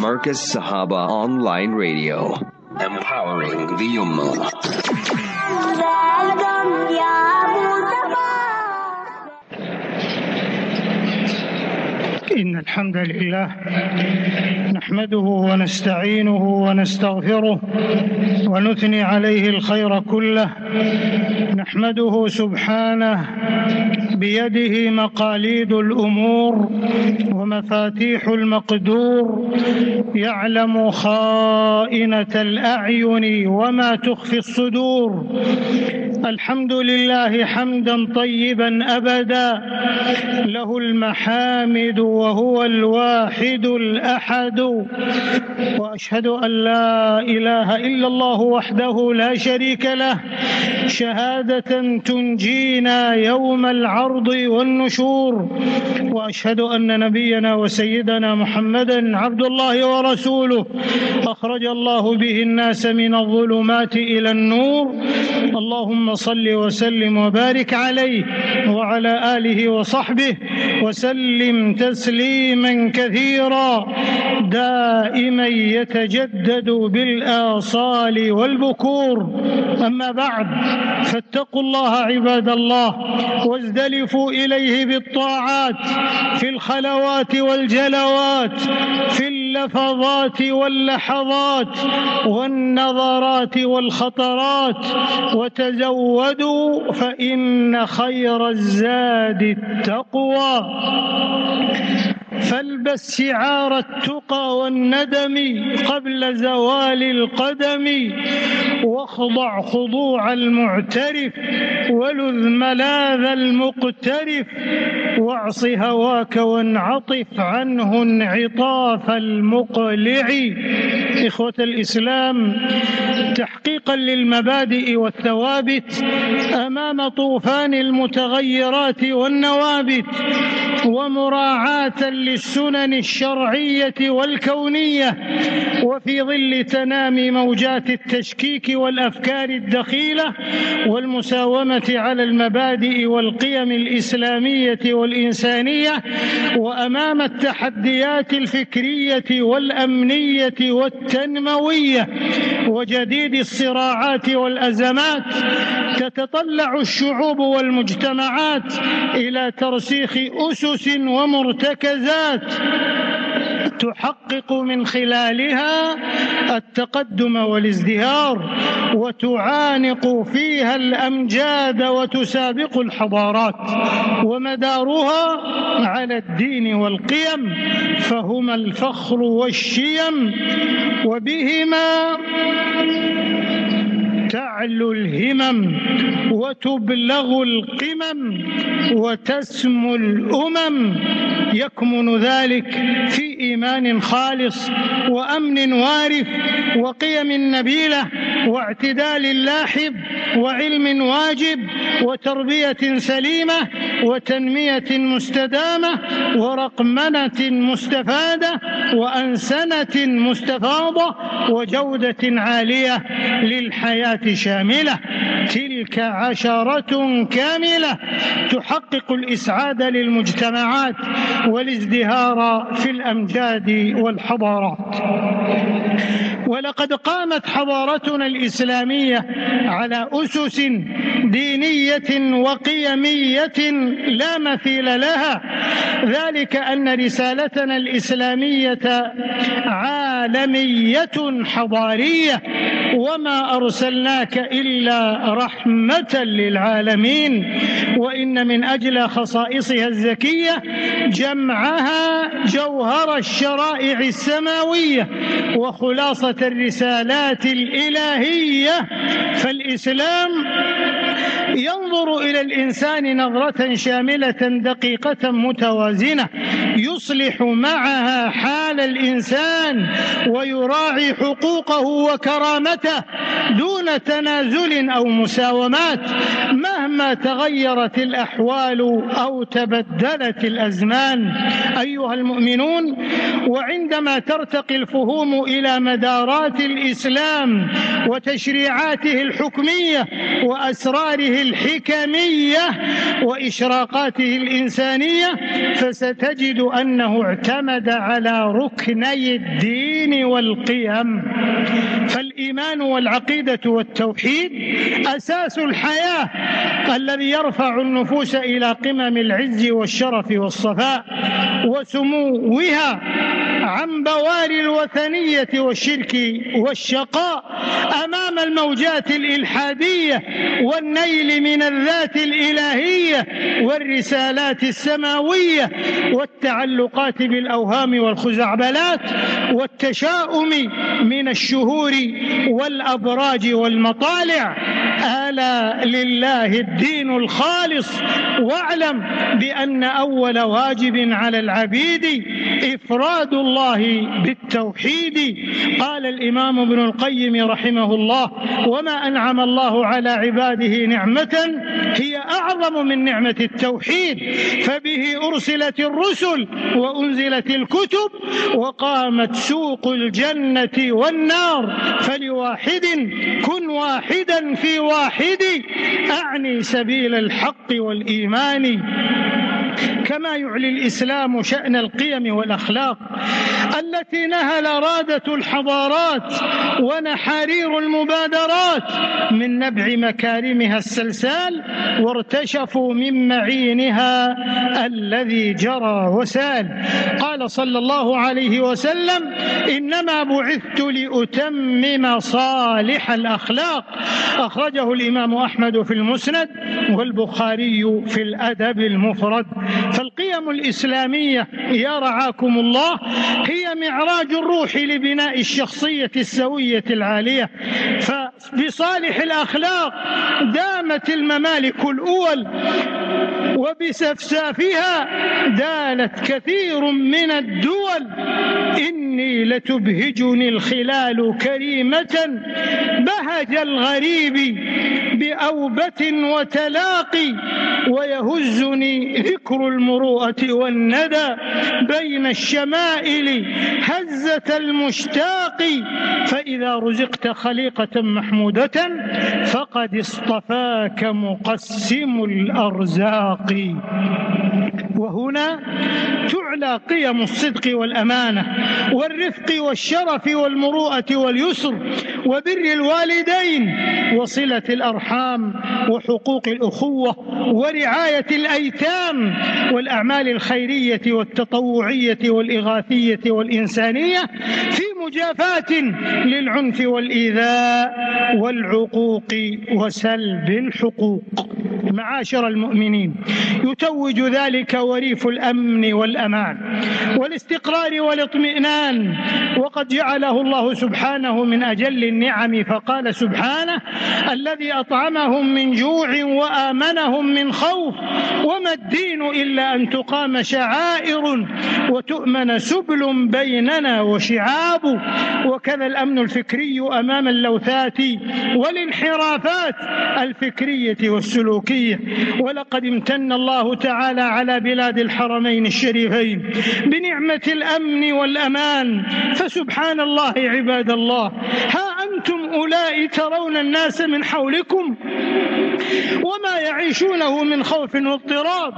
Marcus Sahaba Online Radio. Empowering the Ummah. إن الحمد لله نحمده ونستعينه ونستغفره ونثني عليه الخير كله نحمده سبحانه بيده مقاليد الأمور ومفاتيح المقدور يعلم خائنة الأعين وما تخفي الصدور الحمد لله حمدا طيبا أبدا. له المحامد وهو الواحد الأحد. وأشهد أن لا إله إلا الله وحده لا شريك له. شهادة تنجينا يوم العرض والنشور. وأشهد أن نبينا وسيدنا محمدا عبد الله ورسوله. أخرج الله به الناس من الظلمات إلى النور. اللهم صل وسلم وبارك عليه وعلى آله وصحبه وسلم تسليما كثيرا. دائما يتجدد بالآصال والبكور. أما بعد فاتقوا الله عباد الله وازدلفوا إليه بالطاعات في الخلوات والجلوات في اللفظات واللحظات والنظرات والخطرات وتزودوا فإن خير الزاد التقوى. فالبس شعار التقى والندم قبل زوال القدم واخضع خضوع المعترف ولذ ملاذ المقترف واعص هواك وانعطف عنه انعطاف المقلع. إخوة الإسلام تحقيقا للمبادئ والثوابت أمام طوفان المتغيرات والنوابت ومراعاة للسنن الشرعية والكونية وفي ظل تنامي موجات التشكيك والأفكار الدخيلة والمساومة على المبادئ والقيم الإسلامية والإنسانية وأمام التحديات الفكرية والأمنية والتنموية وجديد الصراعات والأزمات تتطلع الشعوب والمجتمعات إلى ترسيخ أسس ومرتكزات تحقق من خلالها التقدم والازدهار وتعانق فيها الأمجاد وتسابق الحضارات ومدارها على الدين والقيم فهما الفخر والشيم وبهما تعلو الهمم وتبلغ القمم وتسمو الأمم. يكمن ذلك في إيمان خالص وأمن وارف وقيم نبيلة واعتدال لاحب وعلم واجب وتربية سليمة وتنمية مستدامة ورقمنة مستفادة وأنسنة مستفاضة وجودة عالية للحياة شاملة تلك عشرة كاملة تحقق الإسعاد للمجتمعات والازدهار في الامجاد والحضارات. ولقد قامت حضارتنا الإسلامية على أسس دينية وقيمية لا مثيل لها ذلك أن رسالتنا الإسلامية عالمية حضارية وما ارسلناك إلا رحمة للعالمين وإن من أجل خصائصها الزكية جمعها جوهر الشرائع السماوية وخلاصة الرسالات الإلهية. فالإسلام ينظر إلى الإنسان نظرة شاملة دقيقة متوازنة يصلح معها حال الإنسان ويراعي حقوقه وكرامته دون تنازل أو مساومات مهما تغيرت الأحوال أو تبدلت الأزمان. أيها المؤمنون وعندما ترتقي الفهوم إلى مدارات الإسلام وتشريعاته الحكمية وأسراره الحكمية وإشراقاته الإنسانية فستجد أنه اعتمد على ركني الدين والقيم. فالإيمان والعقيدة والتوحيد أساس الحياة الذي يرفع النفوس إلى قمم العز والشرف والصفاء وسموها عن بواري الوثنية والشرك والشقاء أمام الموجات الإلحادية والنيل من الذات الإلهية والرسالات السماوية والتعلقات بالأوهام والخزعبلات والتشاؤم من الشهور والأبراج والمطالع. ألا لله الدين الخالص واعلم بأن أول واجب على العبيد إفراد الله بالتوحيد قال الإمام ابن القيم رحمه الله وما أنعم الله على عباده نعمة هي أعظم من نعمة التوحيد فبه أرسلت الرسل وأنزلت الكتب وقامت سوق الجنة والنار فلواحد كن واحدا في واحد أعني سبيل الحق والإيمان. كما يعلي الإسلام شأن القيم والأخلاق التي نهل رادة الحضارات ونحارير المبادرات من نبع مكارمها السلسال وارتشفوا من معينها الذي جرى وسال. قال صلى الله عليه وسلم إنما بعثت لأتمم صالح الأخلاق. أخرجه الإمام أحمد في المسند والبخاري في الأدب المفرد. فالقيم الإسلامية يا رعاكم الله هي معراج الروح لبناء الشخصية السوية العالية. فبصالح الأخلاق دامت الممالك الأول وبسفسافها دالت كثير من الدول. إني لتبهجني الخلال كريمة بهج الغريب بأوبة وتلاقي ويهزني ذكر المروءة والندى بين الشمائل هزة المشتاق فإذا رزقت خليقة محمودة فقد اصطفاك مقسم الأرزاق. وهنا تعلى قيم الصدق والأمانة والرفق والشرف والمروءة واليسر وبر الوالدين وصلة الأرحام وحقوق الأخوة ورعاية الأيتام والأعمال الخيرية والتطوعية والإغاثية والإنسانية في مجافاة للعنف والإيذاء والعقوق وسلب الحقوق. معاشر المؤمنين يتوج ذلك وريف الأمن والأمان والاستقرار والاطمئنان وقد جعله الله سبحانه من أجل النعم فقال سبحانه الذي أطعمهم من جوع وآمنهم من خوف وما الدين إلا أن تقام شعائر وتؤمن سبل بيننا وشعاب وكذا الأمن الفكري أمام اللوثات والانحرافات الفكرية والسلوكية. ولقد امتن الله تعالى على بلاد الحرمين الشريفين بنعمة الأمن والأمان. فسبحان الله عباد الله. ها أنتم أولئك ترون الناس من حولكم وما يعيشونه من خوف واضطراب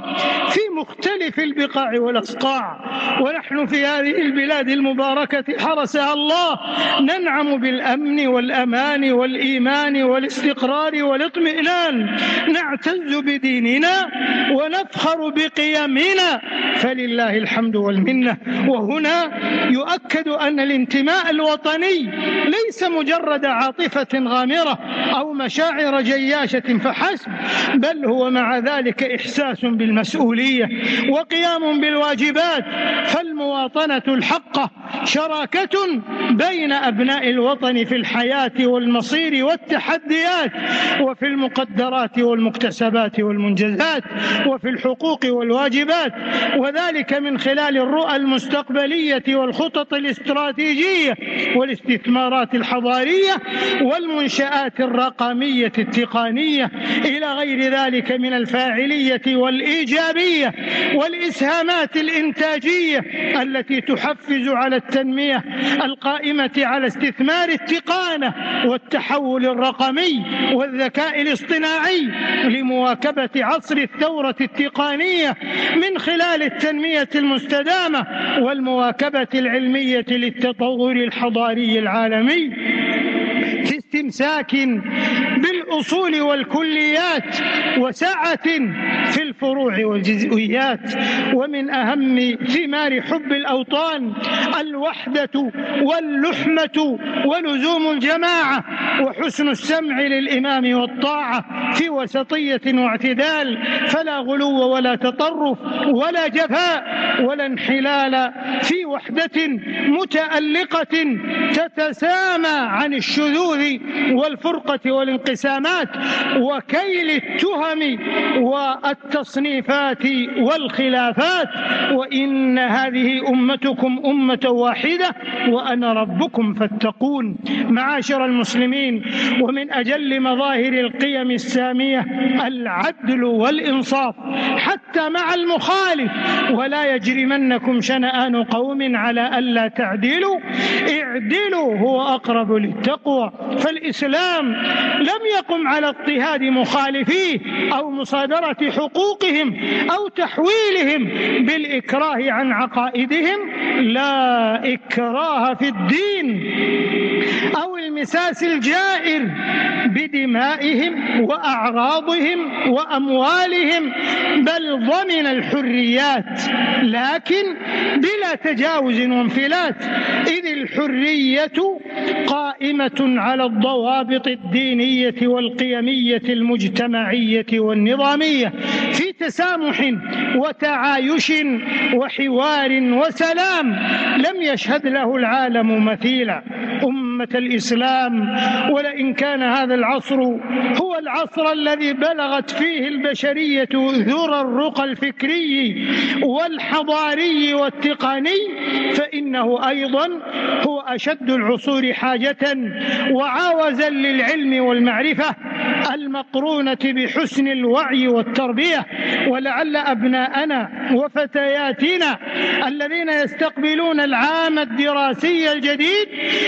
في مختلف البقاع والاصقاع ونحن في هذه البلاد المباركة حرسها الله ننعم بالأمن والأمان والإيمان والاستقرار والاطمئنان. نعتز بديننا ونفخر بقيمنا. فلله الحمد والمنة. وهنا يؤكد أن الانتماء الوطني ليس مجرد عاطفة غامرة أو مشاعر جياشة فحسب بل هو مع ذلك إحساس بالمسؤولية وقيام بالواجبات. فالمواطنة الحقه شراكة بين أبناء الوطن في الحياة والمصير والتحديات وفي المقدرات والمكتسبات والمنجزات وفي الحقوق والواجبات. وذلك من خلال الرؤى المستقبلية والخطط الاستراتيجية والاستثمارات الحضارية والمنشآت الرقمية التقنية إلى غير ذلك من الفاعلية والإيجابية والإسهامات الإنتاجية التي تحفز على التنمية القائمة على استثمار التقانة والتحول الرقمي والذكاء الاصطناعي لمواكبة عصر الثورة التقنية من خلال التنمية المستدامة والمواكبة العلمية للتطور الحضاري العالمي. استمساك بالأصول والكليات وسعة في الفروع والجزئيات ومن أهم ثمار حب الأوطان الوحدة واللحمة ولزوم الجماعة وحسن السمع للإمام والطاعة في وسطية واعتدال فلا غلو ولا تطرف ولا جفاء ولا انحلال في وحدة متألقة تتسامى عن الشذوذ والفرقة والانقسامات وكيل التهم والتصنيفات والخلافات وإن هذه أمتكم أمة واحدة وأنا ربكم فاتقون. معاشر المسلمين ومن أجل مظاهر القيم السامية العدل والإنصاف حتى مع المخالف ولا يجرمنكم شنآن قوم على ألا تعدلوا. اعدلوا هو أقرب للتقوى. فالاسلام لم يقم على اضطهاد مخالفيه أو مصادرة حقوقهم أو تحويلهم بالإكراه عن عقائدهم. لا إكراه في الدين أو المساس الجائر بدمائهم وأعراضهم وأموالهم بل ضمن الحريات لكن بلا تجاوز وانفلات. اذ الحرية قائمة على الضوابط الدينية والقيمية المجتمعية والنظامية في تسامح وتعايش وحوار وسلام. لم يشهد له العالم مثيلا. أمة الإسلام ولئن كان هذا العصر هو العصر الذي بلغت فيه البشرية ذرى الرقى الفكري والحضاري والتقني فإنه أيضا هو أشد العصور حاجة وعاوزا للعلم والمعرفة المقرونة بحسن الوعي والتربية ولعل أبناءنا وفتياتنا الذين يستقبلون العام الدراسي الجديد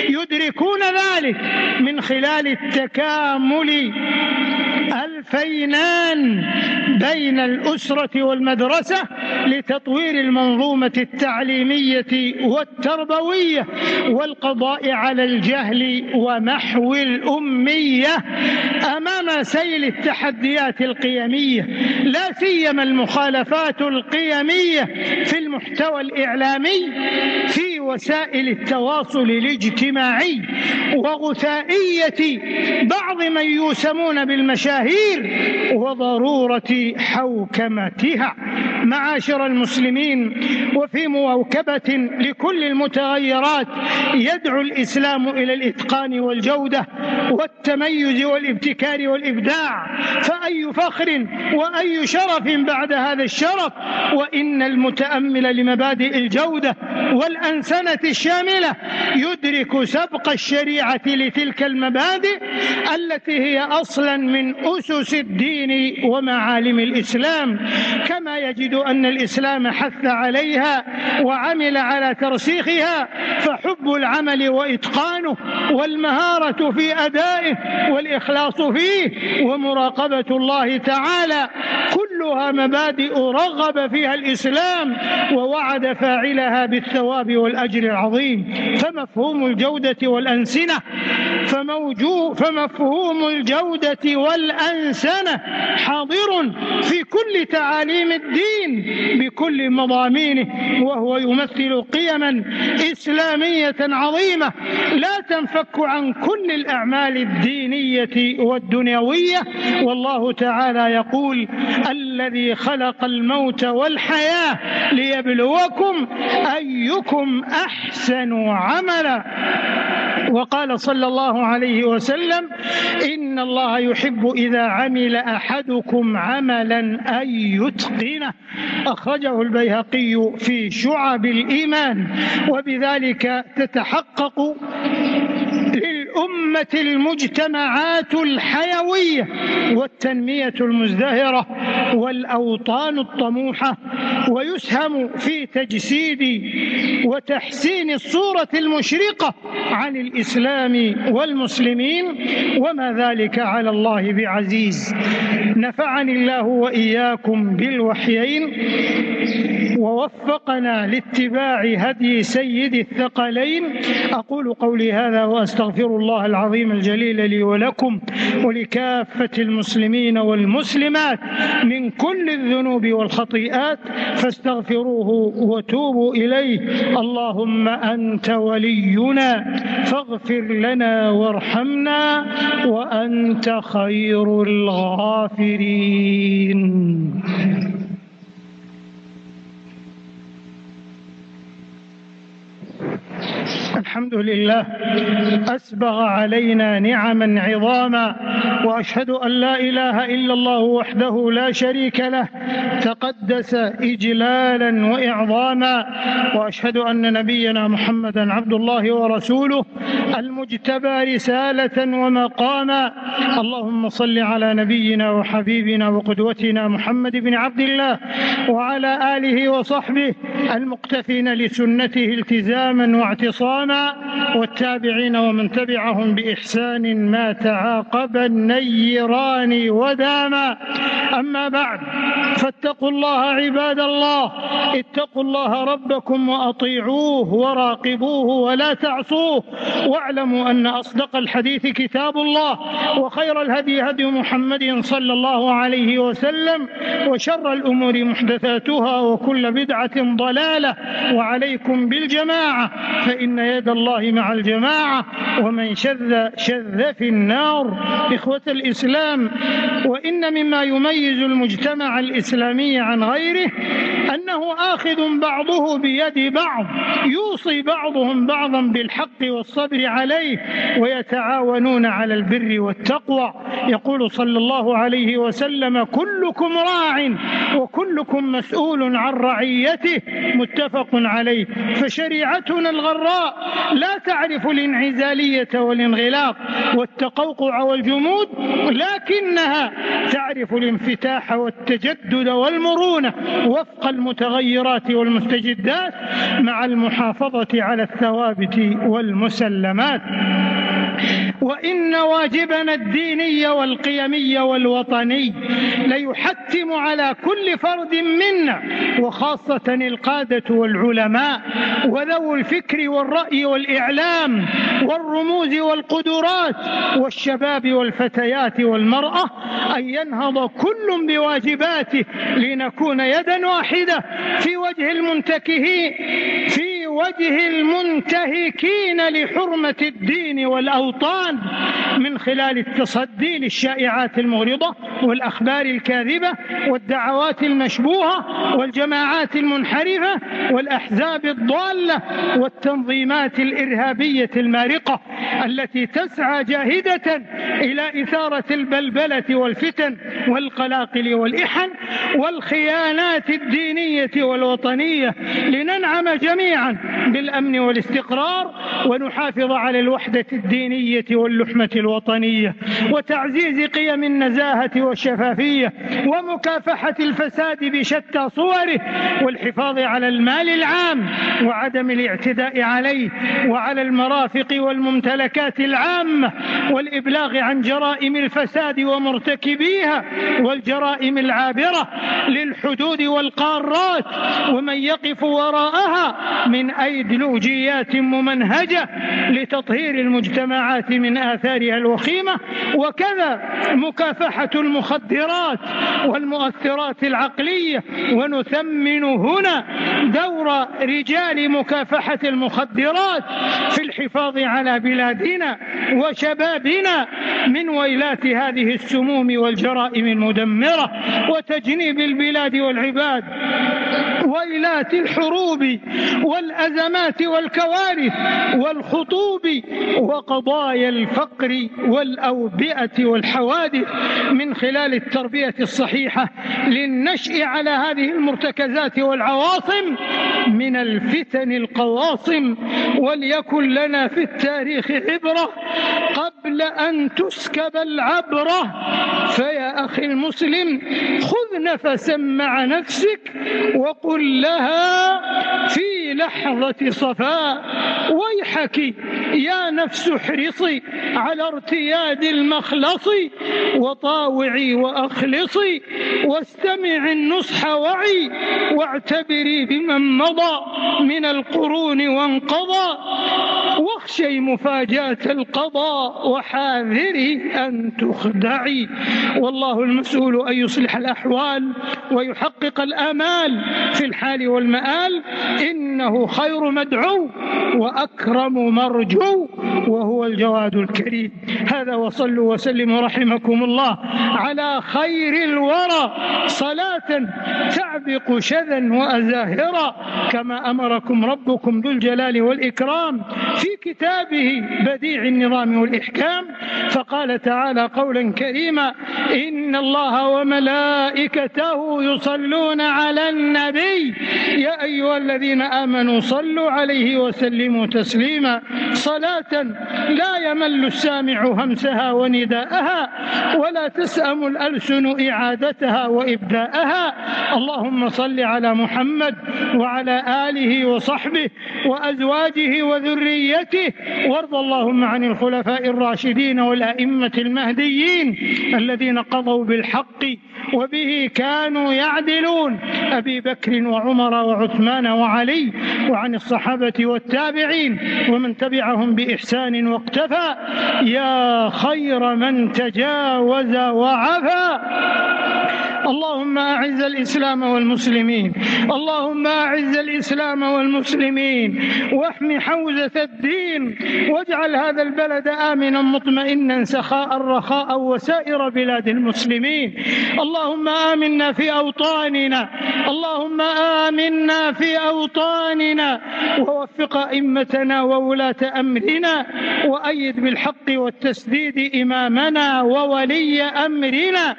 يدركون ذلك من خلال التكامل الفينان بين الأسرة والمدرسة لتطوير المنظومة التعليمية والتربوية. والقضاء على الجهل ومحو الأمية أمام سيل التحديات القيمية لا سيما المخالفات القيمية في المحتوى الإعلامي في وسائل التواصل الاجتماعي وغثائية بعض من يوسمون بالمشاهير وضرورة حوكمتها. معاشر المسلمين وفي مواكبة لكل المتغيرات يدعو الإسلام إلى الإتقان والجودة والتميز والابتكار والإبداع. فأي فخر وأي شرف بعد هذا الشرف؟ وإن المتأمل لمبادئ الجودة والأنسنة الشاملة يدرك سبق الشريعة لتلك المبادئ التي هي أصلا من أسس الدين ومعالم الإسلام. كما يجد أن الإسلام حث عليها وعمل على ترسيخها فحب العمل وإتقانه والمهارة في أدائه والإخلاص فيه ومراقبة الله تعالى كلها مبادئ رغب فيها الإسلام ووعد فاعلها بالثواب والأجر العظيم. فمفهوم الجودة والأنسنة فموجو فمفهوم الجودة والأنسنة حاضر في كل تعاليم الدين. بكل مضامينه وهو يمثل قيما إسلامية عظيمة. لا تنفك عن كل الأعمال الدينية والدنيوية. والله تعالى يقول الذي خلق الموت والحياة ليبلوكم أيكم أحسن عملا. وقال صلى الله عليه وسلم إن الله يحب إذا عمل أحدكم عملا أن يتقنه. أخرجه البيهقي في شعب الإيمان وبذلك تتحقق للأمة المجتمعات الحيوية والتنمية المزدهرة والأوطان الطموحة ويسهم في تجسيد وتحسين الصورة المشرقة عن الإسلام والمسلمين وما ذلك على الله بعزيز. نفعني الله وإياكم بالوحيين ووفقنا لاتباع هدي سيد الثقلين. أقول قولي هذا وأستغفر الله العظيم الجليل لي ولكم ولكافة المسلمين والمسلمات من كل الذنوب والخطيئات فاستغفروه وتوبوا إليه. اللهم أنت ولينا فاغفر لنا وارحمنا وأنت خير الغافرين. الحمد لله. أسبغ علينا نعما عظاما وأشهد أن لا إله إلا الله وحده لا شريك له تقدس إجلالا وإعظاما وأشهد أن نبينا محمدا عبد الله ورسوله المجتبى رسالة ومقاما. اللهم صل على نبينا وحبيبنا وقدوتنا محمد بن عبد الله وعلى آله وصحبه المقتفين لسنته التزاما واعتصاما. والتابعين ومن تبعهم بإحسان ما تعاقب النيران وداما أما بعد فاتقوا الله عباد الله اتقوا الله ربكم وأطيعوه وراقبوه ولا تعصوه. واعلموا أن أصدق الحديث كتاب الله وخير الهدي هدي محمد صلى الله عليه وسلم وشر الأمور محدثاتها وكل بدعة ضلالة وعليكم بالجماعة فإن يد الله مع الجماعة ومن شذ شذ في النار. إخوة الإسلام وإن مما يميز المجتمع الإسلامي عن غيره أنه آخذ بعضه بيد بعض يوصي بعضهم بعضا بالحق والصبر عليه ويتعاونون على البر والتقوى. يقول صلى الله عليه وسلم كلكم راع وكلكم مسؤول عن رعيته. متفق عليه. فشريعتنا الغراء لا تعرف الانعزالية والانغلاق والتقوقع والجمود لكنها تعرف الانفتاح والتجدد والمرونة وفق المتغيرات والمستجدات مع المحافظة على الثوابت والمسلمات. وإن واجبنا الديني والقيمي والوطني ليحتم على كل فرد منا وخاصة القادة والعلماء وذوو الفكر والرأي والإعلام والرموز والقدرات والشباب والفتيات والمرأة أن ينهض كل بواجباته لنكون يدا واحدة في وجه المنتكهين في وجه المنتهكين لحرمة الدين والأوطان من خلال التصدي للشائعات المغرضة والأخبار الكاذبة والدعوات المشبوهة والجماعات المنحرفة والأحزاب الضالة والتنظيمات الإرهابية المارقة التي تسعى جاهدة إلى إثارة البلبلة والفتن والقلاقل والإحن والخيانات الدينية والوطنية لننعم جميعا بالأمن والاستقرار ونحافظ على الوحدة الدينية واللحمة الوطنية وتعزيز قيم النزاهة والشفافية ومكافحة الفساد بشتى صوره والحفاظ على المال العام وعدم الاعتداء عليه وعلى المرافق والممتلكات العامة والإبلاغ عن جرائم الفساد ومرتكبيها والجرائم العابرة للحدود والقارات ومن يقف وراءها من أيديولوجيات ممنهجة لتطهير المجتمعات من آثارها الوخيمة وكذا مكافحة المخدرات والمؤثرات العقلية. ونثمن هنا دور رجال مكافحة المخدرات في الحفاظ على بلادنا وشبابنا من ويلات هذه السموم والجرائم المدمرة وتجنيب البلاد والعباد. ويلات الحروب والأزمات والكوارث والخطوب وقضايا الفقر والأوبئة والحوادث من خلال التربية الصحيحة للنشء على هذه المرتكزات والعواصم من الفتن القواصم. وليكن لنا في التاريخ عبرة قبل أن تسكب العبرة. فيا أخي المسلم خذ نفسا مع نفسك وقل لها في لحظة صفاء. ويحك يا نفس احرصي. على ارتياد المخلص وطاوعي وأخلصي واستمع النصح وعي واعتبري بمن مضى من القرون وانقضى واخشي مفاجاة القضاء وحاذري أن تخدعي. والله المسؤول أن يصلح الأحوال ويحقق الآمال في الحال والمآل. إنه خير مدعو وأكرم مرجو وهو الجواد الكريم. هذا وصلوا وسلموا رحمكم الله على خير الورى. صلاة تعبق شذا وأزاهرا. كما أمركم ربكم ذو الجلال والإكرام. في كتابه بديع النظام والإحكام فقال تعالى قولا كريما إن الله وملائكته يصلون على النبي. يا أيها الذين آمنوا صلوا عليه وسلموا تسليما. صلاة لا يمل السامع همسها ونداءها ولا تسأم الألسن إعادتها وإبداءها. اللهم صل على محمد وعلى آله وصحبه وأزواجه وذريته وارض اللهم عن الخلفاء الراشدين والأئمة المهديين الذين قضوا بالحق وبه كانوا يعدلون. أبي بكر وعمر وعثمان وعلي وعن الصحابة والتابعين ومن تبعهم بإحسان واقتفى. يا خير من تجاوز وعفى اللهم أعز الإسلام والمسلمين. اللهم أعز الإسلام والمسلمين. واحم حوزة الدين. واجعل هذا البلد آمنا مطمئنا سخاء رخاء وسائر بلاد المسلمين. اللهم آمنا في أوطاننا. اللهم آمنا في أوطاننا. ووفق أئمتنا وولاة أمرنا. وأيد بالحق والتسديد إمامنا وولي أمرنا.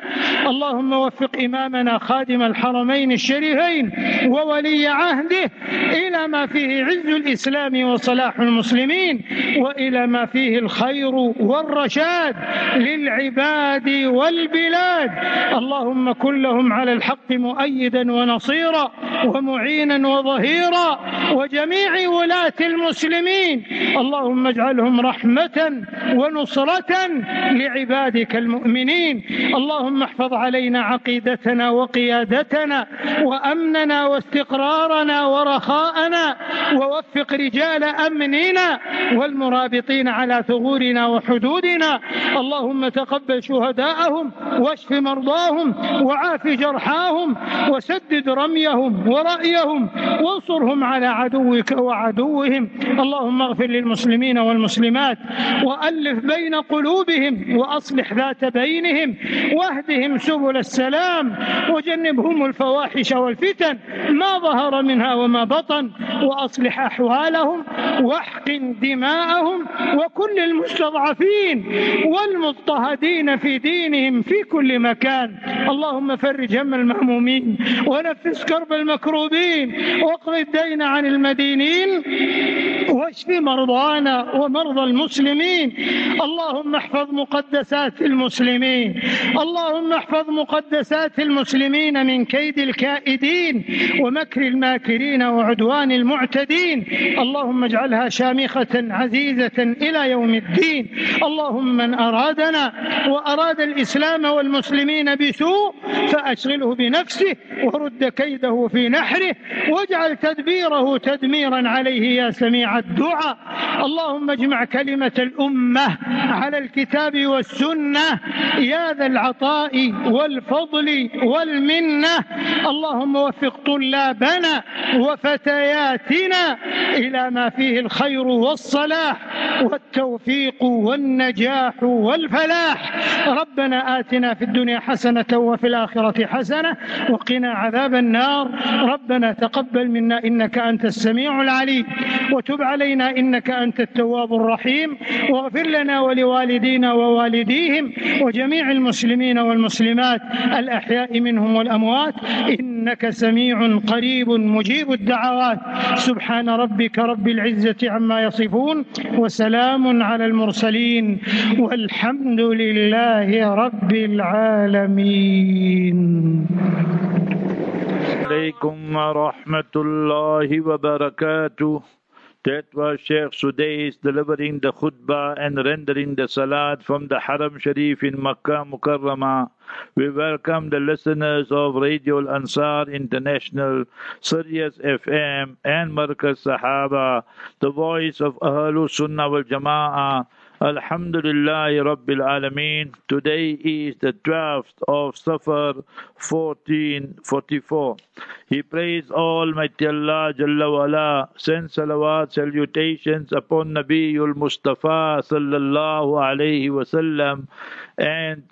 اللهم وفق إمامنا خادم الحرمين الشريفين وولي عهده إلى ما فيه عز الإسلام وصلاح المسلمين وإلى ما فيه الخير والرشاد للعباد والبلاد. اللهم كن لهم على الحق مؤيدا ونصيرا ومعينا وظهيرا وجميع ولاة المسلمين. اللهم اجعلهم رحمة ونصرة لعبادك المؤمنين. اللهم احفظ علينا عقيدتنا وقيادتنا وأمننا واستقرارنا ورخاءنا ووفق رجال أمننا والمرابطين على ثغورنا وحدودنا. اللهم تقبل شهداءهم واشف مرضاهم وعاف جرحاهم وسدد رميهم ورأيهم وانصرهم على عدوك وعدوهم. اللهم اغفر للمسلمين والمسلمات وألف بين قلوبهم وأصلح ذات بينهم واهدهم سبل السلام وجنبهم الفواحش والفتن. ما ظهر منها وما بطن وأصلح أحوالهم وأحقن دماءهم وكل المستضعفين والمضطهدين في دينهم في كل مكان. اللهم فرج هم المهمومين ونفس كرب المكروبين واقض الدين عن المدينين واشف مرضانا ومرضى المسلمين. اللهم احفظ مقدسات المسلمين. اللهم احفظ مقدسات المسلمين من كيد الكائدين ومكر الماكرين وعدوان المعتدين. اللهم اجعلها شامخة عزيزة إلى يوم الدين. اللهم من أرادنا وأراد الإسلام والمسلمين بسوء فأشغله بنفسه ورد كيده في نحره واجعل تدبيره تدميرا عليه يا سميع الدعاء. اللهم اجمع كلمة الأمة على الكتاب والسنة. يا ذا العطاء والفضل والمنة. اللهم وفق طلابنا وفتياتنا إلى ما فيه الخير والصلاح والتوفيق والنجاح والفلاح. ربنا آتنا في الدنيا حسنة وفي الآخرة حسنة وقنا عذاب النار. ربنا تقبل منا إنك أنت السميع العليم وتب علينا إنك أنت التواب الرحيم. واغفر لنا ولوالدينا ووالديهم وجميع المسلمين والمسلمات الأحياء منهم والأموات إنك سميع قريب مجيب الدعوات سبحان ربك رب العزة عما يصفون وسلام على المرسلين والحمد لله رب العالمين wa rahmatullahi wa barakatuh. That was Sheikh Sudais delivering the khutbah and rendering the salat from the Haram Sharif in Makkah Mukarramah. We welcome the listeners of Radio Al Ansar International, Sirius FM, and Markaz Sahaba, the voice of Ahlul Sunnah wal Jama'ah. Alhamdulillah Rabbil Alameen. Today is the 12th of Safar 1444. He prays Almighty Allah Jalla wala, send salawat, salutations upon Nabiul Mustafa sallallahu alayhi wasallam, and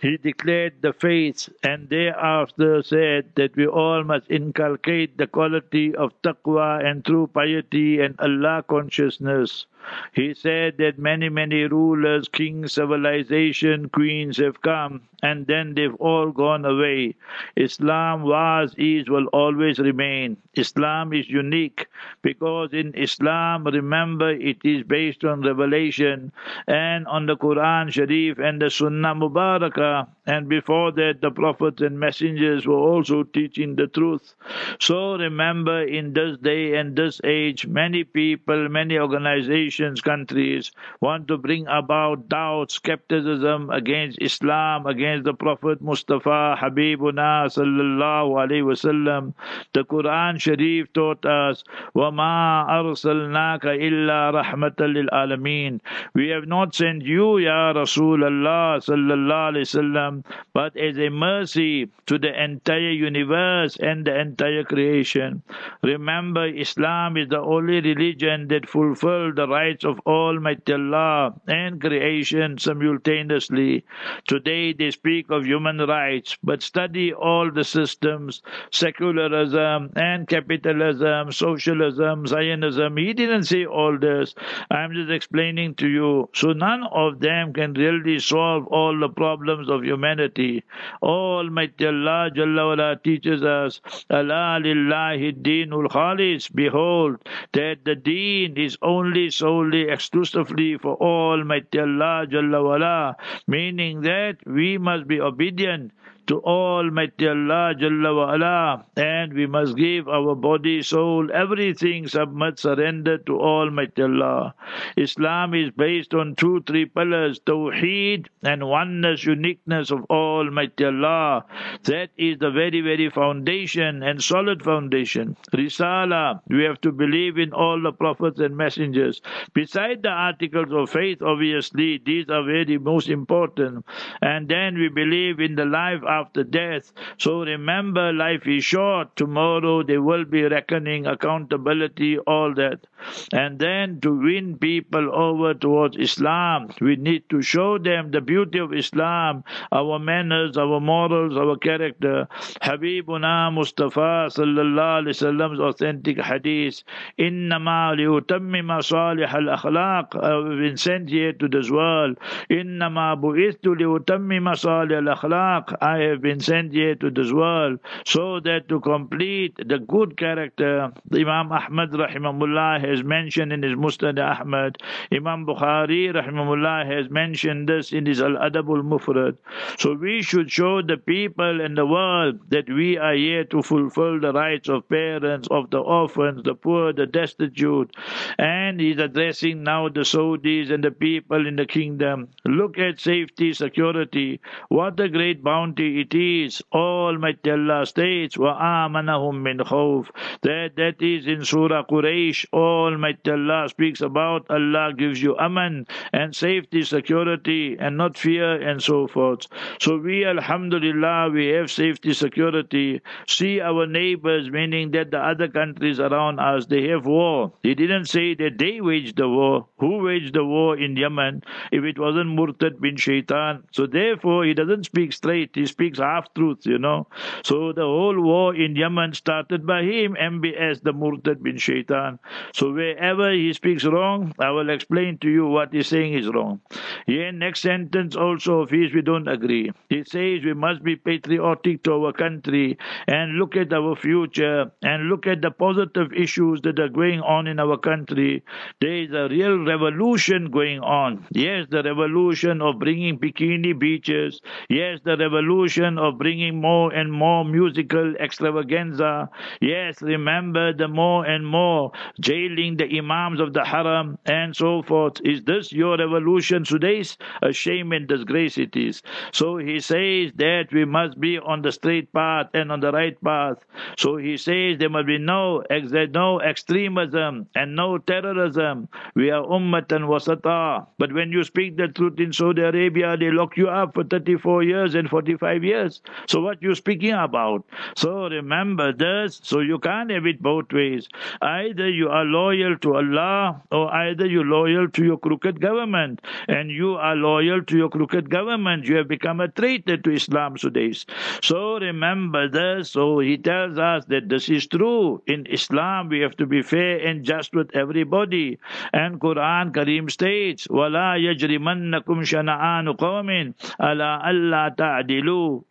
he declared the faith and thereafter said that we all must inculcate the quality of taqwa and true piety and Allah consciousness. He said that many, many rulers, kings, civilization, queens have come and then they've all gone away. Islam was, is, will always remain. Islam is unique because in Islam, remember, it is based on revelation and on the Quran Sharif and the Sunnah Mubarakah. And before that, the prophets and messengers were also teaching the truth. So remember, in this day and this age, many people, many organizations, countries want to bring about doubt, skepticism against Islam, against against the Prophet Mustafa Habibuna sallallahu alaihi wasallam. The Quran Sharif taught us, وَمَا أَرْسَلْنَاكَ إِلَّا رَحْمَةً لِلْعَالَمِينَ We have not sent you, Ya Rasulullah sallallahu alaihi wasallam, but as a mercy to the entire universe and the entire creation. Remember, Islam is the only religion that fulfills the rights of Almighty Allah and creation simultaneously. Today they speak of human rights, but study all the systems, secularism and capitalism, socialism, Zionism. He didn't say all this. I'm just explaining to you. So none of them can really solve all the problems of humanity. Almighty Allah Jalla wala teaches us, Allah lillahi deenul khalis. Behold, that the deen is only solely exclusively for Almighty Allah Jalla wala, meaning that we must be obedient to Almighty Allah Jalla wa ala, and we must give our body, soul, everything submit, surrender to Almighty Allah. Islam is based on two, three pillars, Tawheed and oneness, uniqueness of Almighty Allah. That is the very, very foundation and solid foundation. Risala, we have to believe in all the prophets and messengers. Beside the articles of faith, obviously, these are very most important. And then we believe in the life after death. So remember, life is short. Tomorrow there will be reckoning, accountability, all that. And then to win people over towards Islam, we need to show them the beauty of Islam, our manners, our morals, our character. Habibuna Mustafa sallallahu alaihi wasallam's authentic hadith. Innama liyutammima salih al-akhlaq. I've been sent here to this world. Innama bu'ithtu liyutammima salih al-akhlaq. Have been sent here to this world so that to complete the good character, Imam Ahmad rahimahullah has mentioned in his Musnad Ahmad. Imam Bukhari rahimahullah has mentioned this in his Al Adabul Mufrad. So we should show the people and the world that we are here to fulfill the rights of parents, of the orphans, the poor, the destitute. And he's addressing now the Saudis and the people in the kingdom. Look at safety, security. What a great bounty way it is. Almighty Allah states, وَآمَنَهُم مِّنْ خَوْفٍ That that is in Surah Quraysh. Almighty Allah speaks about Allah gives you aman and safety, security, and not fear and so forth. So we, Alhamdulillah, we have safety, security. See our neighbors, meaning that the other countries around us, they have war. He didn't say that they waged the war. Who waged the war in Yemen if it wasn't Murtad bin Shaitan? So therefore, he doesn't speak straight. He speaks half truths, you know. So the whole war in Yemen started by him, MBS, the Murtad bin Shaitan. So wherever he speaks wrong, I will explain to you what he's saying is wrong. Here, next sentence also of his, we don't agree. He says we must be patriotic to our country and look at our future and look at the positive issues that are going on in our country. There is a real revolution going on. Yes, the revolution of bringing bikini beaches. Yes, the revolution of bringing more and more musical extravaganza. Yes, remember the more and more jailing the imams of the haram and so forth. Is this your revolution today's? A shame and disgrace it is. So he says that we must be on the straight path and on the right path. So he says there must be no ex- no extremism and no terrorism. We are ummatan wasata. But when you speak the truth in Saudi Arabia, they lock you up for 34 years and 45 years. So what you speaking about? So remember this. So you can't have it both ways. Either you are loyal to Allah or either you're loyal to your crooked government. And you are loyal to your crooked government. You have become a traitor to Islam today. So remember this. So he tells us that this is true. In Islam, we have to be fair and just with everybody. And Quran Kareem states, وَلَا يَجْرِمَنَّكُمْ شَنَآنُ قَوْمٍ أَلَا أَلَّا تَعْدِلُوا do.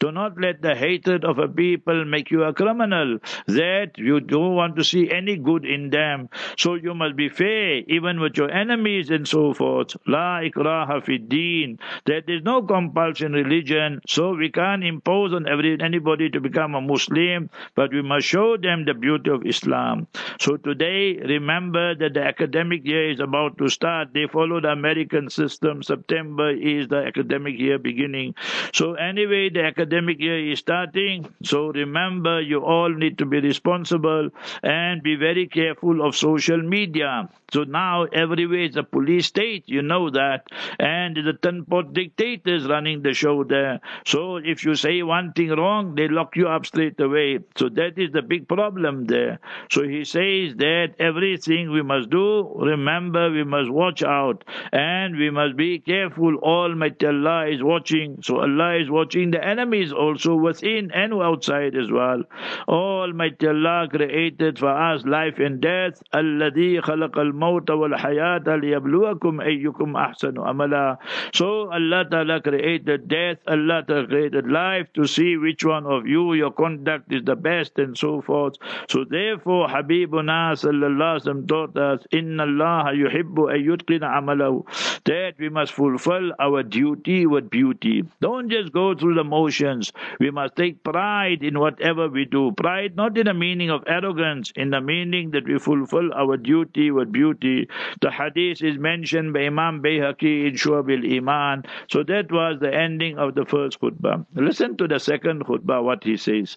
Do not let the hatred of a people make you a criminal. That you don't want to see any good in them. So you must be fair, even with your enemies and so forth. La ikraha fi. There is no compulsion in religion. So we can't impose on every, anybody to become a Muslim, but we must show them the beauty of Islam. So today, remember that the academic year is about to start. They follow the American system. September is the academic year beginning. So anyway, the academic year is starting. So remember, you all need to be responsible and be very careful of social media. So now everywhere is a police state, you know that. And the ten pot dictators running the show there. So if you say one thing wrong, they lock you up straight away. So that is the big problem there. So he says that everything we must do, remember we must watch out and we must be careful. Almighty Allah is watching. So Allah is watching the enemies also within and outside as well. Almighty Allah created for us life and death. Alladhi khalaq al الموت والحياة ليبلوكم أيكم أحسن عملا. So Allah Ta'ala created death, Allah Ta'ala created life to see which one of you your conduct is the best and so forth. So therefore Habibuna sallallahu alaihi wasallam taught us, Inna Allah yuhibbu ayyutqina amalahu. That we must fulfill our duty with beauty. Don't just go through the motions. We must take pride in whatever we do. Pride not in the meaning of arrogance, in the meaning that we fulfill our duty with beauty. the hadith is mentioned by Imam Bayhaqi in Shu'ab al-Iman. So that was the ending of the first khutbah. Listen to the second khutbah, what he says.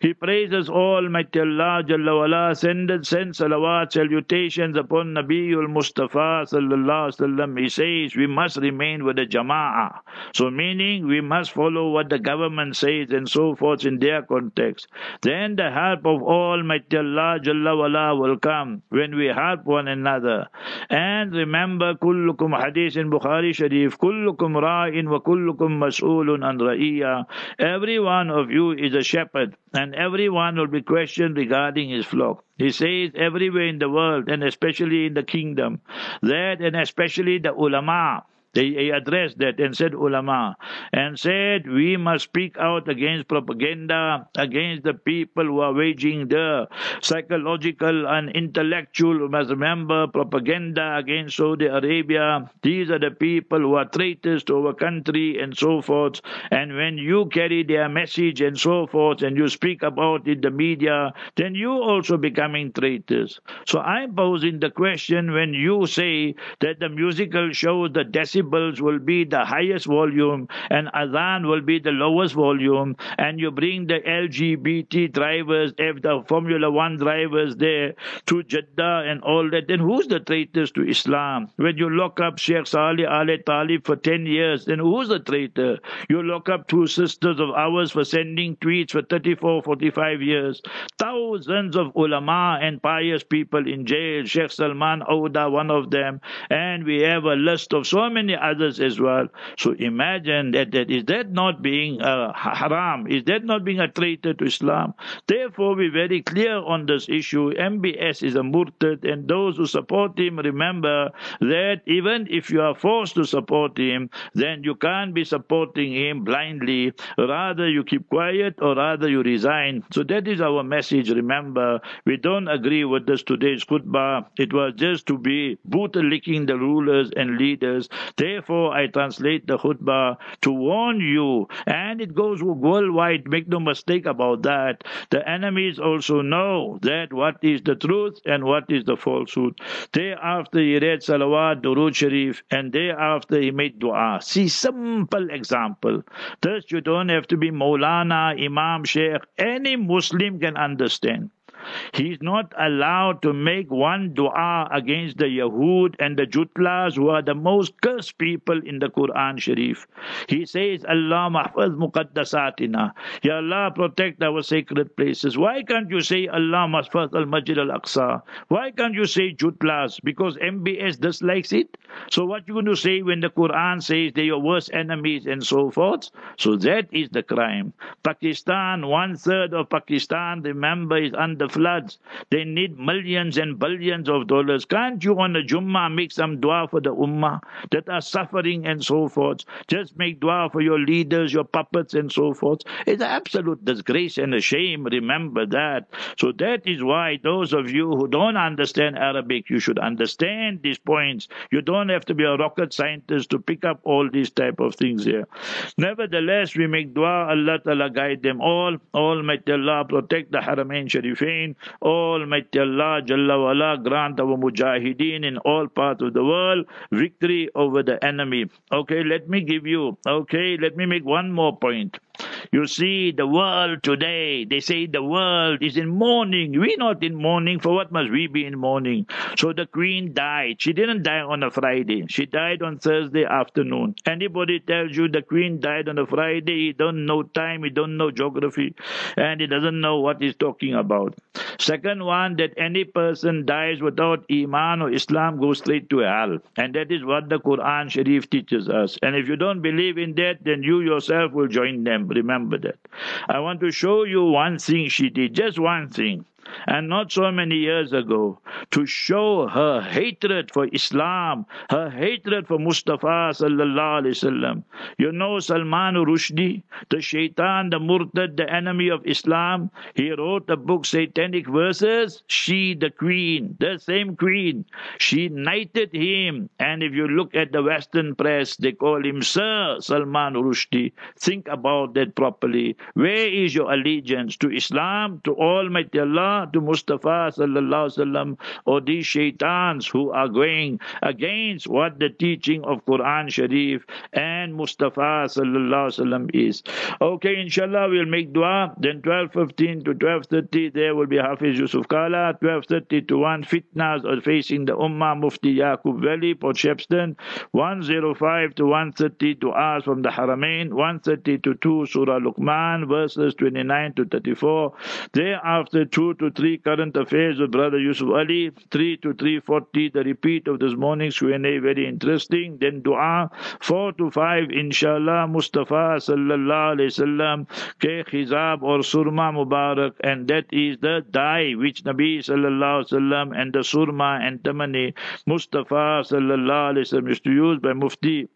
He praises Almighty Allah Jalla wala, send, send salawat, salutations upon Nabiul Mustafa sallallahu wasallam. He says we must remain with the jama'ah. So meaning we must follow what the government says and so forth in their context. Then the help of Almighty Allah Jalla wala will come when we help one another. And remember, kullukum hadith in Bukhari Sharif, kullukum ra'in wa kullukum mas'ulun an ra'iyya. Every one of you is a shepherd, and every one will be questioned regarding his flock. He says everywhere in the world, and especially in the kingdom, that and especially the ulama, they addressed that and said ulama and said we must speak out against propaganda against the people who are waging the psychological and intellectual we must remember propaganda against Saudi Arabia. These are the people who are traitors to our country and so forth. And when you carry their message and so forth and you speak about it in the media then you also becoming traitors. So I'm posing the question when you say that the musical shows the decibel will be the highest volume and Adhan will be the lowest volume, and you bring the LGBT drivers, if the Formula One drivers there to Jeddah and all that, then who's the traitors to Islam? When you lock up Sheikh Salih Ali Talib for 10 years, then who's the traitor? You lock up two sisters of ours for sending tweets for 34, 45 years. Thousands of ulama and pious people in jail. Sheikh Salman Ouda, one of them. And we have a list of so many others as well. So imagine that, that is that not being uh, a haram? Is that not being a traitor to Islam? Therefore, we're very clear on this issue. MBS is a murtad, and those who support him, remember that even if you are forced to support him, then you can't be supporting him blindly. Rather, you keep quiet, or rather, you resign. So that is our message. Remember, we don't agree with this today's khutbah. It was just to be boot licking the rulers and leaders. Therefore, I translate the khutbah to warn you, and it goes worldwide. Make no mistake about that. The enemies also know that what is the truth and what is the falsehood. Thereafter, he read salawat, durud sharif, and thereafter he made dua. See, simple example. Thus, you don't have to be Maulana, Imam, Sheikh. Any Muslim can understand. He's not allowed to make one dua against the Yahud and the Jutlas who are the most cursed people in the Quran Sharif. He says, Allah mahfaz muqaddasatina. Ya Allah protect our sacred places. Why can't you say Allah mahfaz al-Masjid al-Aqsa? Why can't you say Jutlas? Because MBS dislikes it. So what you going to say when the Quran says they're your worst enemies and so forth? So that is the crime. Pakistan, one third of Pakistan, remember, is under floods. They need millions and billions of dollars. Can't you on a Jummah make some dua for the Ummah that are suffering and so forth? Just make dua for your leaders, your puppets and so forth. It's an absolute disgrace and a shame. Remember that. So that is why those of you who don't understand Arabic, you should understand these points. You don't have to be a rocket scientist to pick up all these type of things here. Nevertheless, we make dua, Allah Ta'ala guide them all. Almighty Allah protect the Haramain Sharifain. Almighty Allah Jalla wala grant our mujahideen in all parts of the world victory over the enemy. Okay, let me give you, okay, let me make one more point. You see, the world today, they say the world is in mourning. We're not in mourning. For what must we be in mourning? So the queen died. She didn't die on a Friday. She died on Thursday afternoon. Anybody tells you the queen died on a Friday, he don't know time, he don't know geography, and he doesn't know what he's talking about. Second one, that any person dies without Iman or Islam goes straight to hell. And that is what the Quran Sharif teaches us. And if you don't believe in that, then you yourself will join them. Remember I want to show you one thing she did, just one thing and not so many years ago to show her hatred for Islam, her hatred for Mustafa sallallahu alaihi wasallam. You know Salman Rushdie, the shaitan, the murtad, the enemy of Islam. He wrote a book, Satanic Verses. She, the queen, the same queen, she knighted him. And if you look at the Western press, they call him Sir Salman Rushdie. Think about that properly. Where is your allegiance to Islam, to Almighty Allah? To Mustafa sallallahu wasallam or these shaitans who are going against what the teaching of Quran Sharif and Mustafa sallallahu wasallam is. Okay, inshallah we'll make dua. Then 12:15 to 12:30 there will be Hafiz Yusuf Kala. 12:30 to 1 fitnas are facing the Ummah Mufti Yaqub Valley, Port Shepstone. 105 to 130 du'as from the Haramain. 130 to 2 Surah Luqman verses 29 to 34. Thereafter 2 to 3 current affairs with Brother Yusuf Ali, 3 to 340 the repeat of this morning's Q&A, very interesting. Then dua, 4 to 5 inshallah Mustafa sallallahu alayhi wasallam ke khizab or surma mubarak and that is the dye which Nabi sallallahu alayhi wasallam and the surma and tamani Mustafa sallallahu alayhi wasallam used to use by Mufti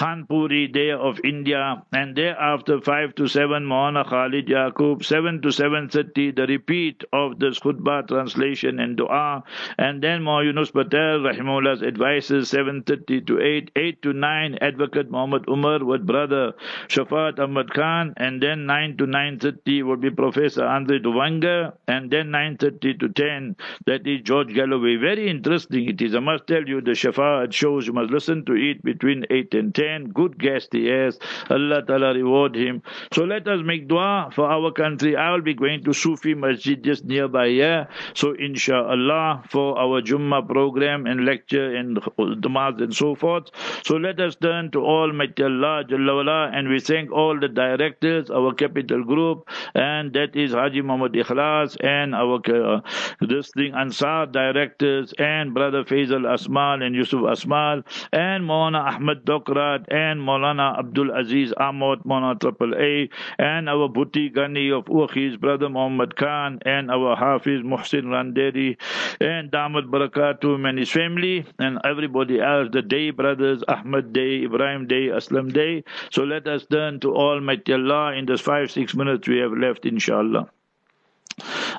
Khanpuri Day of India, and thereafter 5 to 7 Mohana Khalid Yaqub, 7 to 7.30 the repeat of the khutbah translation and dua, and then Moh Yunus Patel Rahimullah's advices 7.30 to 8, 8 to 9 Advocate Muhammad Umar with brother Shafat Ahmad Khan, and then 9 to 9.30 will be Professor Andre Duvanga, and then 9.30 to 10 that is George Galloway. Very interesting it is. I must tell you the Shafat shows you must listen to it between 8 and 10. Good guest he has. Allah Ta'ala reward him. So let us make dua for our country. I will be going to Sufi Masjid just nearby here. So inshallah for our Jummah program and lecture and Damaz and so forth. So let us turn to Almighty Allah Jalla and we thank all the directors, our capital group, and that is Haji Muhammad Ikhlas and our uh, this thing Ansar directors and brother Faisal Asmal and Yusuf Asmal and Maulana Ahmad Dokrat and Maulana Abdul Aziz Ahmad Maulana Triple A and our Bhuti Gani of Uakhi's brother Muhammad Khan and our Hafiz Muhsin Randeri and Damat Barakatum and his family and everybody else, the Day brothers, Ahmad Day, Ibrahim Day, Aslam Day. So let us turn to Almighty Allah in this five, six minutes we have left, inshallah.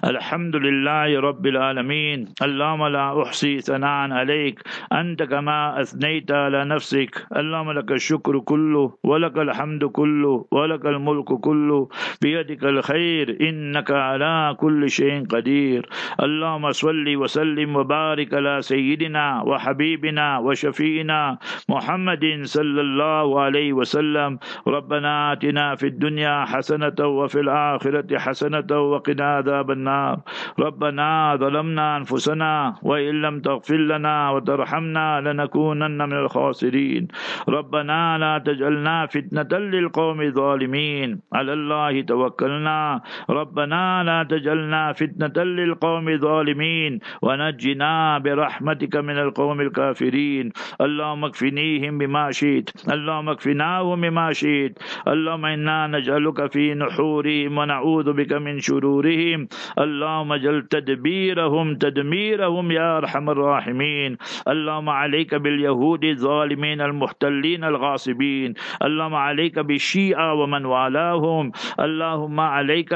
الحمد لله رب العالمين اللهم لا أحصي ثناء عليك أنت كما أثنيت على نفسك اللهم لك الشكر كله ولك الحمد كله ولك الملك كله بيدك الخير إنك على كل شيء قدير اللهم صل وسلم وبارك على سيدنا وحبيبنا وشفينا محمد صلى الله عليه وسلم ربنا آتنا في الدنيا حسنة وفي الآخرة حسنة وقنا عذاب النار النار. ربنا ظلمنا أنفسنا وإن لم تغفر لنا وترحمنا لنكونن من الخاسرين. ربنا لا تجعلنا فتنة للقوم الظالمين. على الله توكلنا. ربنا لا تجعلنا فتنة للقوم الظالمين. ونجنا برحمتك من القوم الكافرين. اللهم اكفنيهم بما شئت. اللهم اكفناهم بما شئت. اللهم إنا نجعلك في نحورهم ونعوذ بك من شرورهم. اللهم اجعل تدبيرهم تدميرهم يا أرحم الراحمين. اللهم عليك باليهود الظالمين المحتلين الغاصبين. اللهم عليك بالشيعة ومن والاهم. اللهم عليك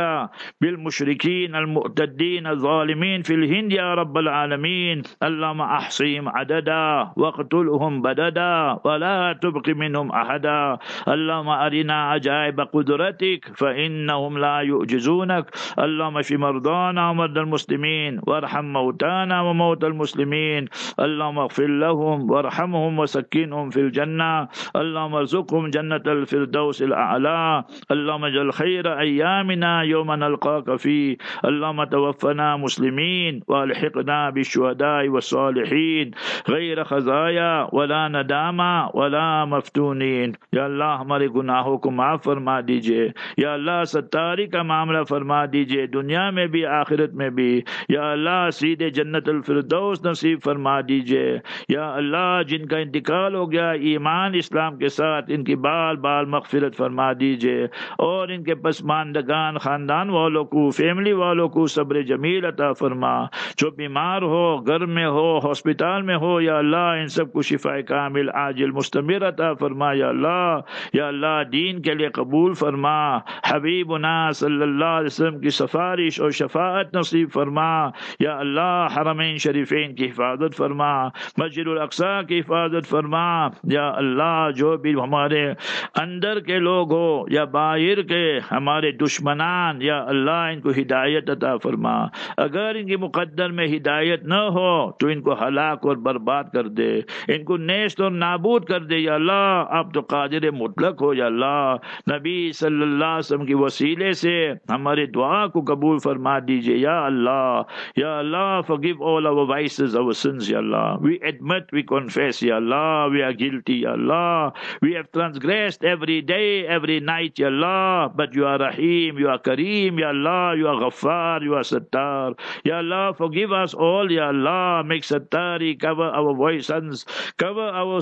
بالمشركين المعتدين الظالمين في الهند يا رب العالمين. اللهم احصيهم عددا واقتلهم بددا ولا تبق منهم أحدا. اللهم أرنا عجائب قدرتك فإنهم لا يؤجزونك اللهم في مرضى مرضانا ومرضى المسلمين وارحم موتانا وموتى المسلمين. اللهم اغفر لهم وارحمهم وسكنهم في الجنة. اللهم ارزقهم جنة الفردوس الأعلى. اللهم اجعل خير أيامنا يوم نلقاك فيه. اللهم توفنا مسلمين وألحقنا بالشهداء والصالحين. غير خزايا ولا ندامة ولا مفتونين. يا الله ہمارے گناہوں کو معاف فرما دیجئے. یا اللہ ستاری کا معاملہ فرما دیجئے. دنیا میں بھی آخرت میں بھی۔ یا اللہ، سیدھے جنت الفردوس نصیب فرما دیجیے۔ یا اللہ، جن کا انتقال ہو گیا، ایمان اسلام کے ساتھ ان کی بال بال مغفرت فرما دیجیے۔ اور ان کے پسماندگان خاندان والوں کو، فیملی والوں کو صبر جمیل عطا فرما۔ جو بیمار ہو، گھر میں ہو، ہسپتال میں ہو، یا اللہ، ان سب کو شفا کامل، عاجل، مستمر عطا فرما۔ یا اللہ یا اللہ، دین کے لیے قبول فرما۔ حبیبنا صلی اللہ علیہ وسلم کی سفارش اور شفاعت نصیب فرما، یا اللہ حرمین شریفین کی حفاظت فرما، مسجد الاقصا کی حفاظت فرما، یا اللہ جو بھی ہمارے اندر کے لوگ ہو، یا باہر کے ہمارے دشمنان، یا اللہ ان کو ہدایت عطا فرما۔ اگر ان کی مقدر میں ہدایت نہ ہو، تو ان کو ہلاک اور برباد کر دے۔ ان کو نیست اور نابود کر دے۔ یا اللہ، آپ تو قادر مطلق ہو، یا اللہ۔ نبی صلی اللہ علیہ وسلم کی وسیلے سے ہمارے دعا کو قبول فرما۔ फरमा दीजिए या अल्लाह या अल्लाह forgive all our vices our sins ya Allah we admit we confess ya Allah we are guilty ya Allah we have transgressed every day every night ya Allah but you are Rahim you are Kareem ya Allah you are Ghaffar you are Sattar ya Allah forgive us all ya Allah make Sattari cover our voice sons cover our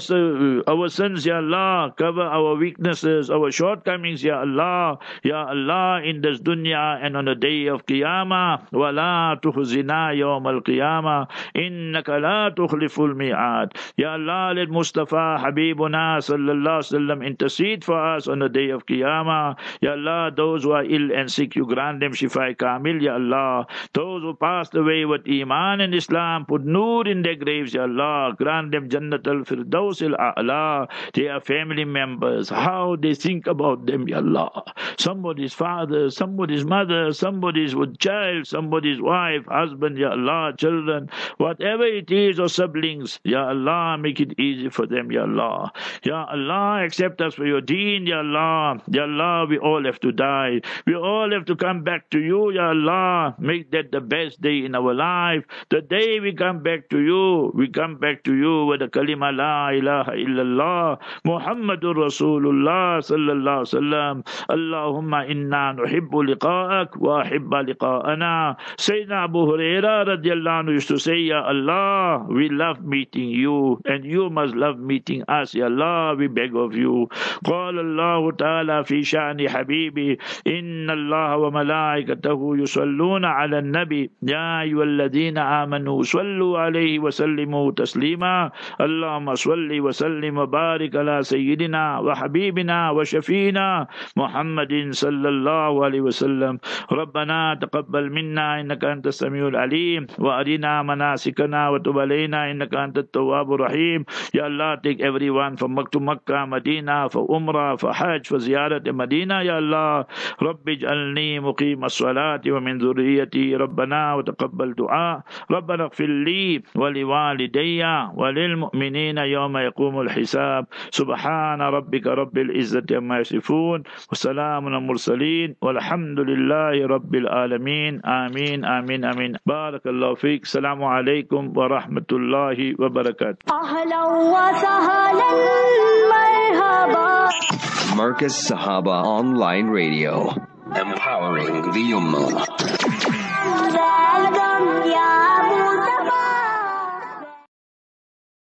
our sins ya Allah cover our weaknesses our shortcomings ya Allah ya Allah in this dunya and on the day of Qiyamah القيامة ولا تخزنا يوم القيامة إنك لا تخلف الميعاد Ya Allah let Mustafa Habibuna sallallahu alaihi wasallam intercede for us on the day of Qiyamah Ya Allah those who are ill and sick you grant them shifa kamil Ya Allah those who passed away with iman and Islam put nur in their graves Ya Allah grant them Jannat al-Firdaus al-A'la their family members how they think about them Ya Allah somebody's father somebody's mother somebody's child somebody's wife husband Ya Allah children whatever it is or siblings Ya Allah make it easy for them Ya Allah. Ya Allah accept us for your deen Ya Allah. Ya Allah we all have to die. We all have to come back to you Ya Allah. Make that the best day in our life. The day we come back to you we come back to you with the kalima la ilaha illallah Muhammadur Rasulullah sallallahu wasallam. Allahumma inna nuhibbu liqa'ak wa ahibba liqa'ana Sayyidina Abu Hurairah radiallahu anhu used to say Ya Allah we love meeting you and you must love meeting us. Ya Allah we beg of you. قال الله تعالى في شأن حبيبي إن الله وملائكته يصلون على النبي يا أيها الذين آمنوا صلوا عليه وسلموا تسليما اللهم صل وسلم وبارك على سيدنا وحبيبنا وشفينا محمد صلى الله عليه وسلم ربنا تقبل منا إنك أنت السميع العليم. وأرنا مناسكنا وتب علينا إنك أنت التواب الرحيم. يا الله take everyone from Makkah to Makkah Medina for Umrah for Hajj for زيارة مدينة يا الله رب اجعلني مقيم الصلاة ومن ذريتي ربنا وتقبل دعاء ربنا اغفر لي ولوالدي وللمؤمنين يوم يقوم الحساب سبحان ربك رب العزة عما يصفون وسلام المرسلين والحمد لله رب العالمين آمين آمين آمين آمين بارك الله فيك السلام عليكم ورحمة الله وبركاته أهلا وسهلا مرحبا Marcus Sahaba Online Radio Empowering the Ummah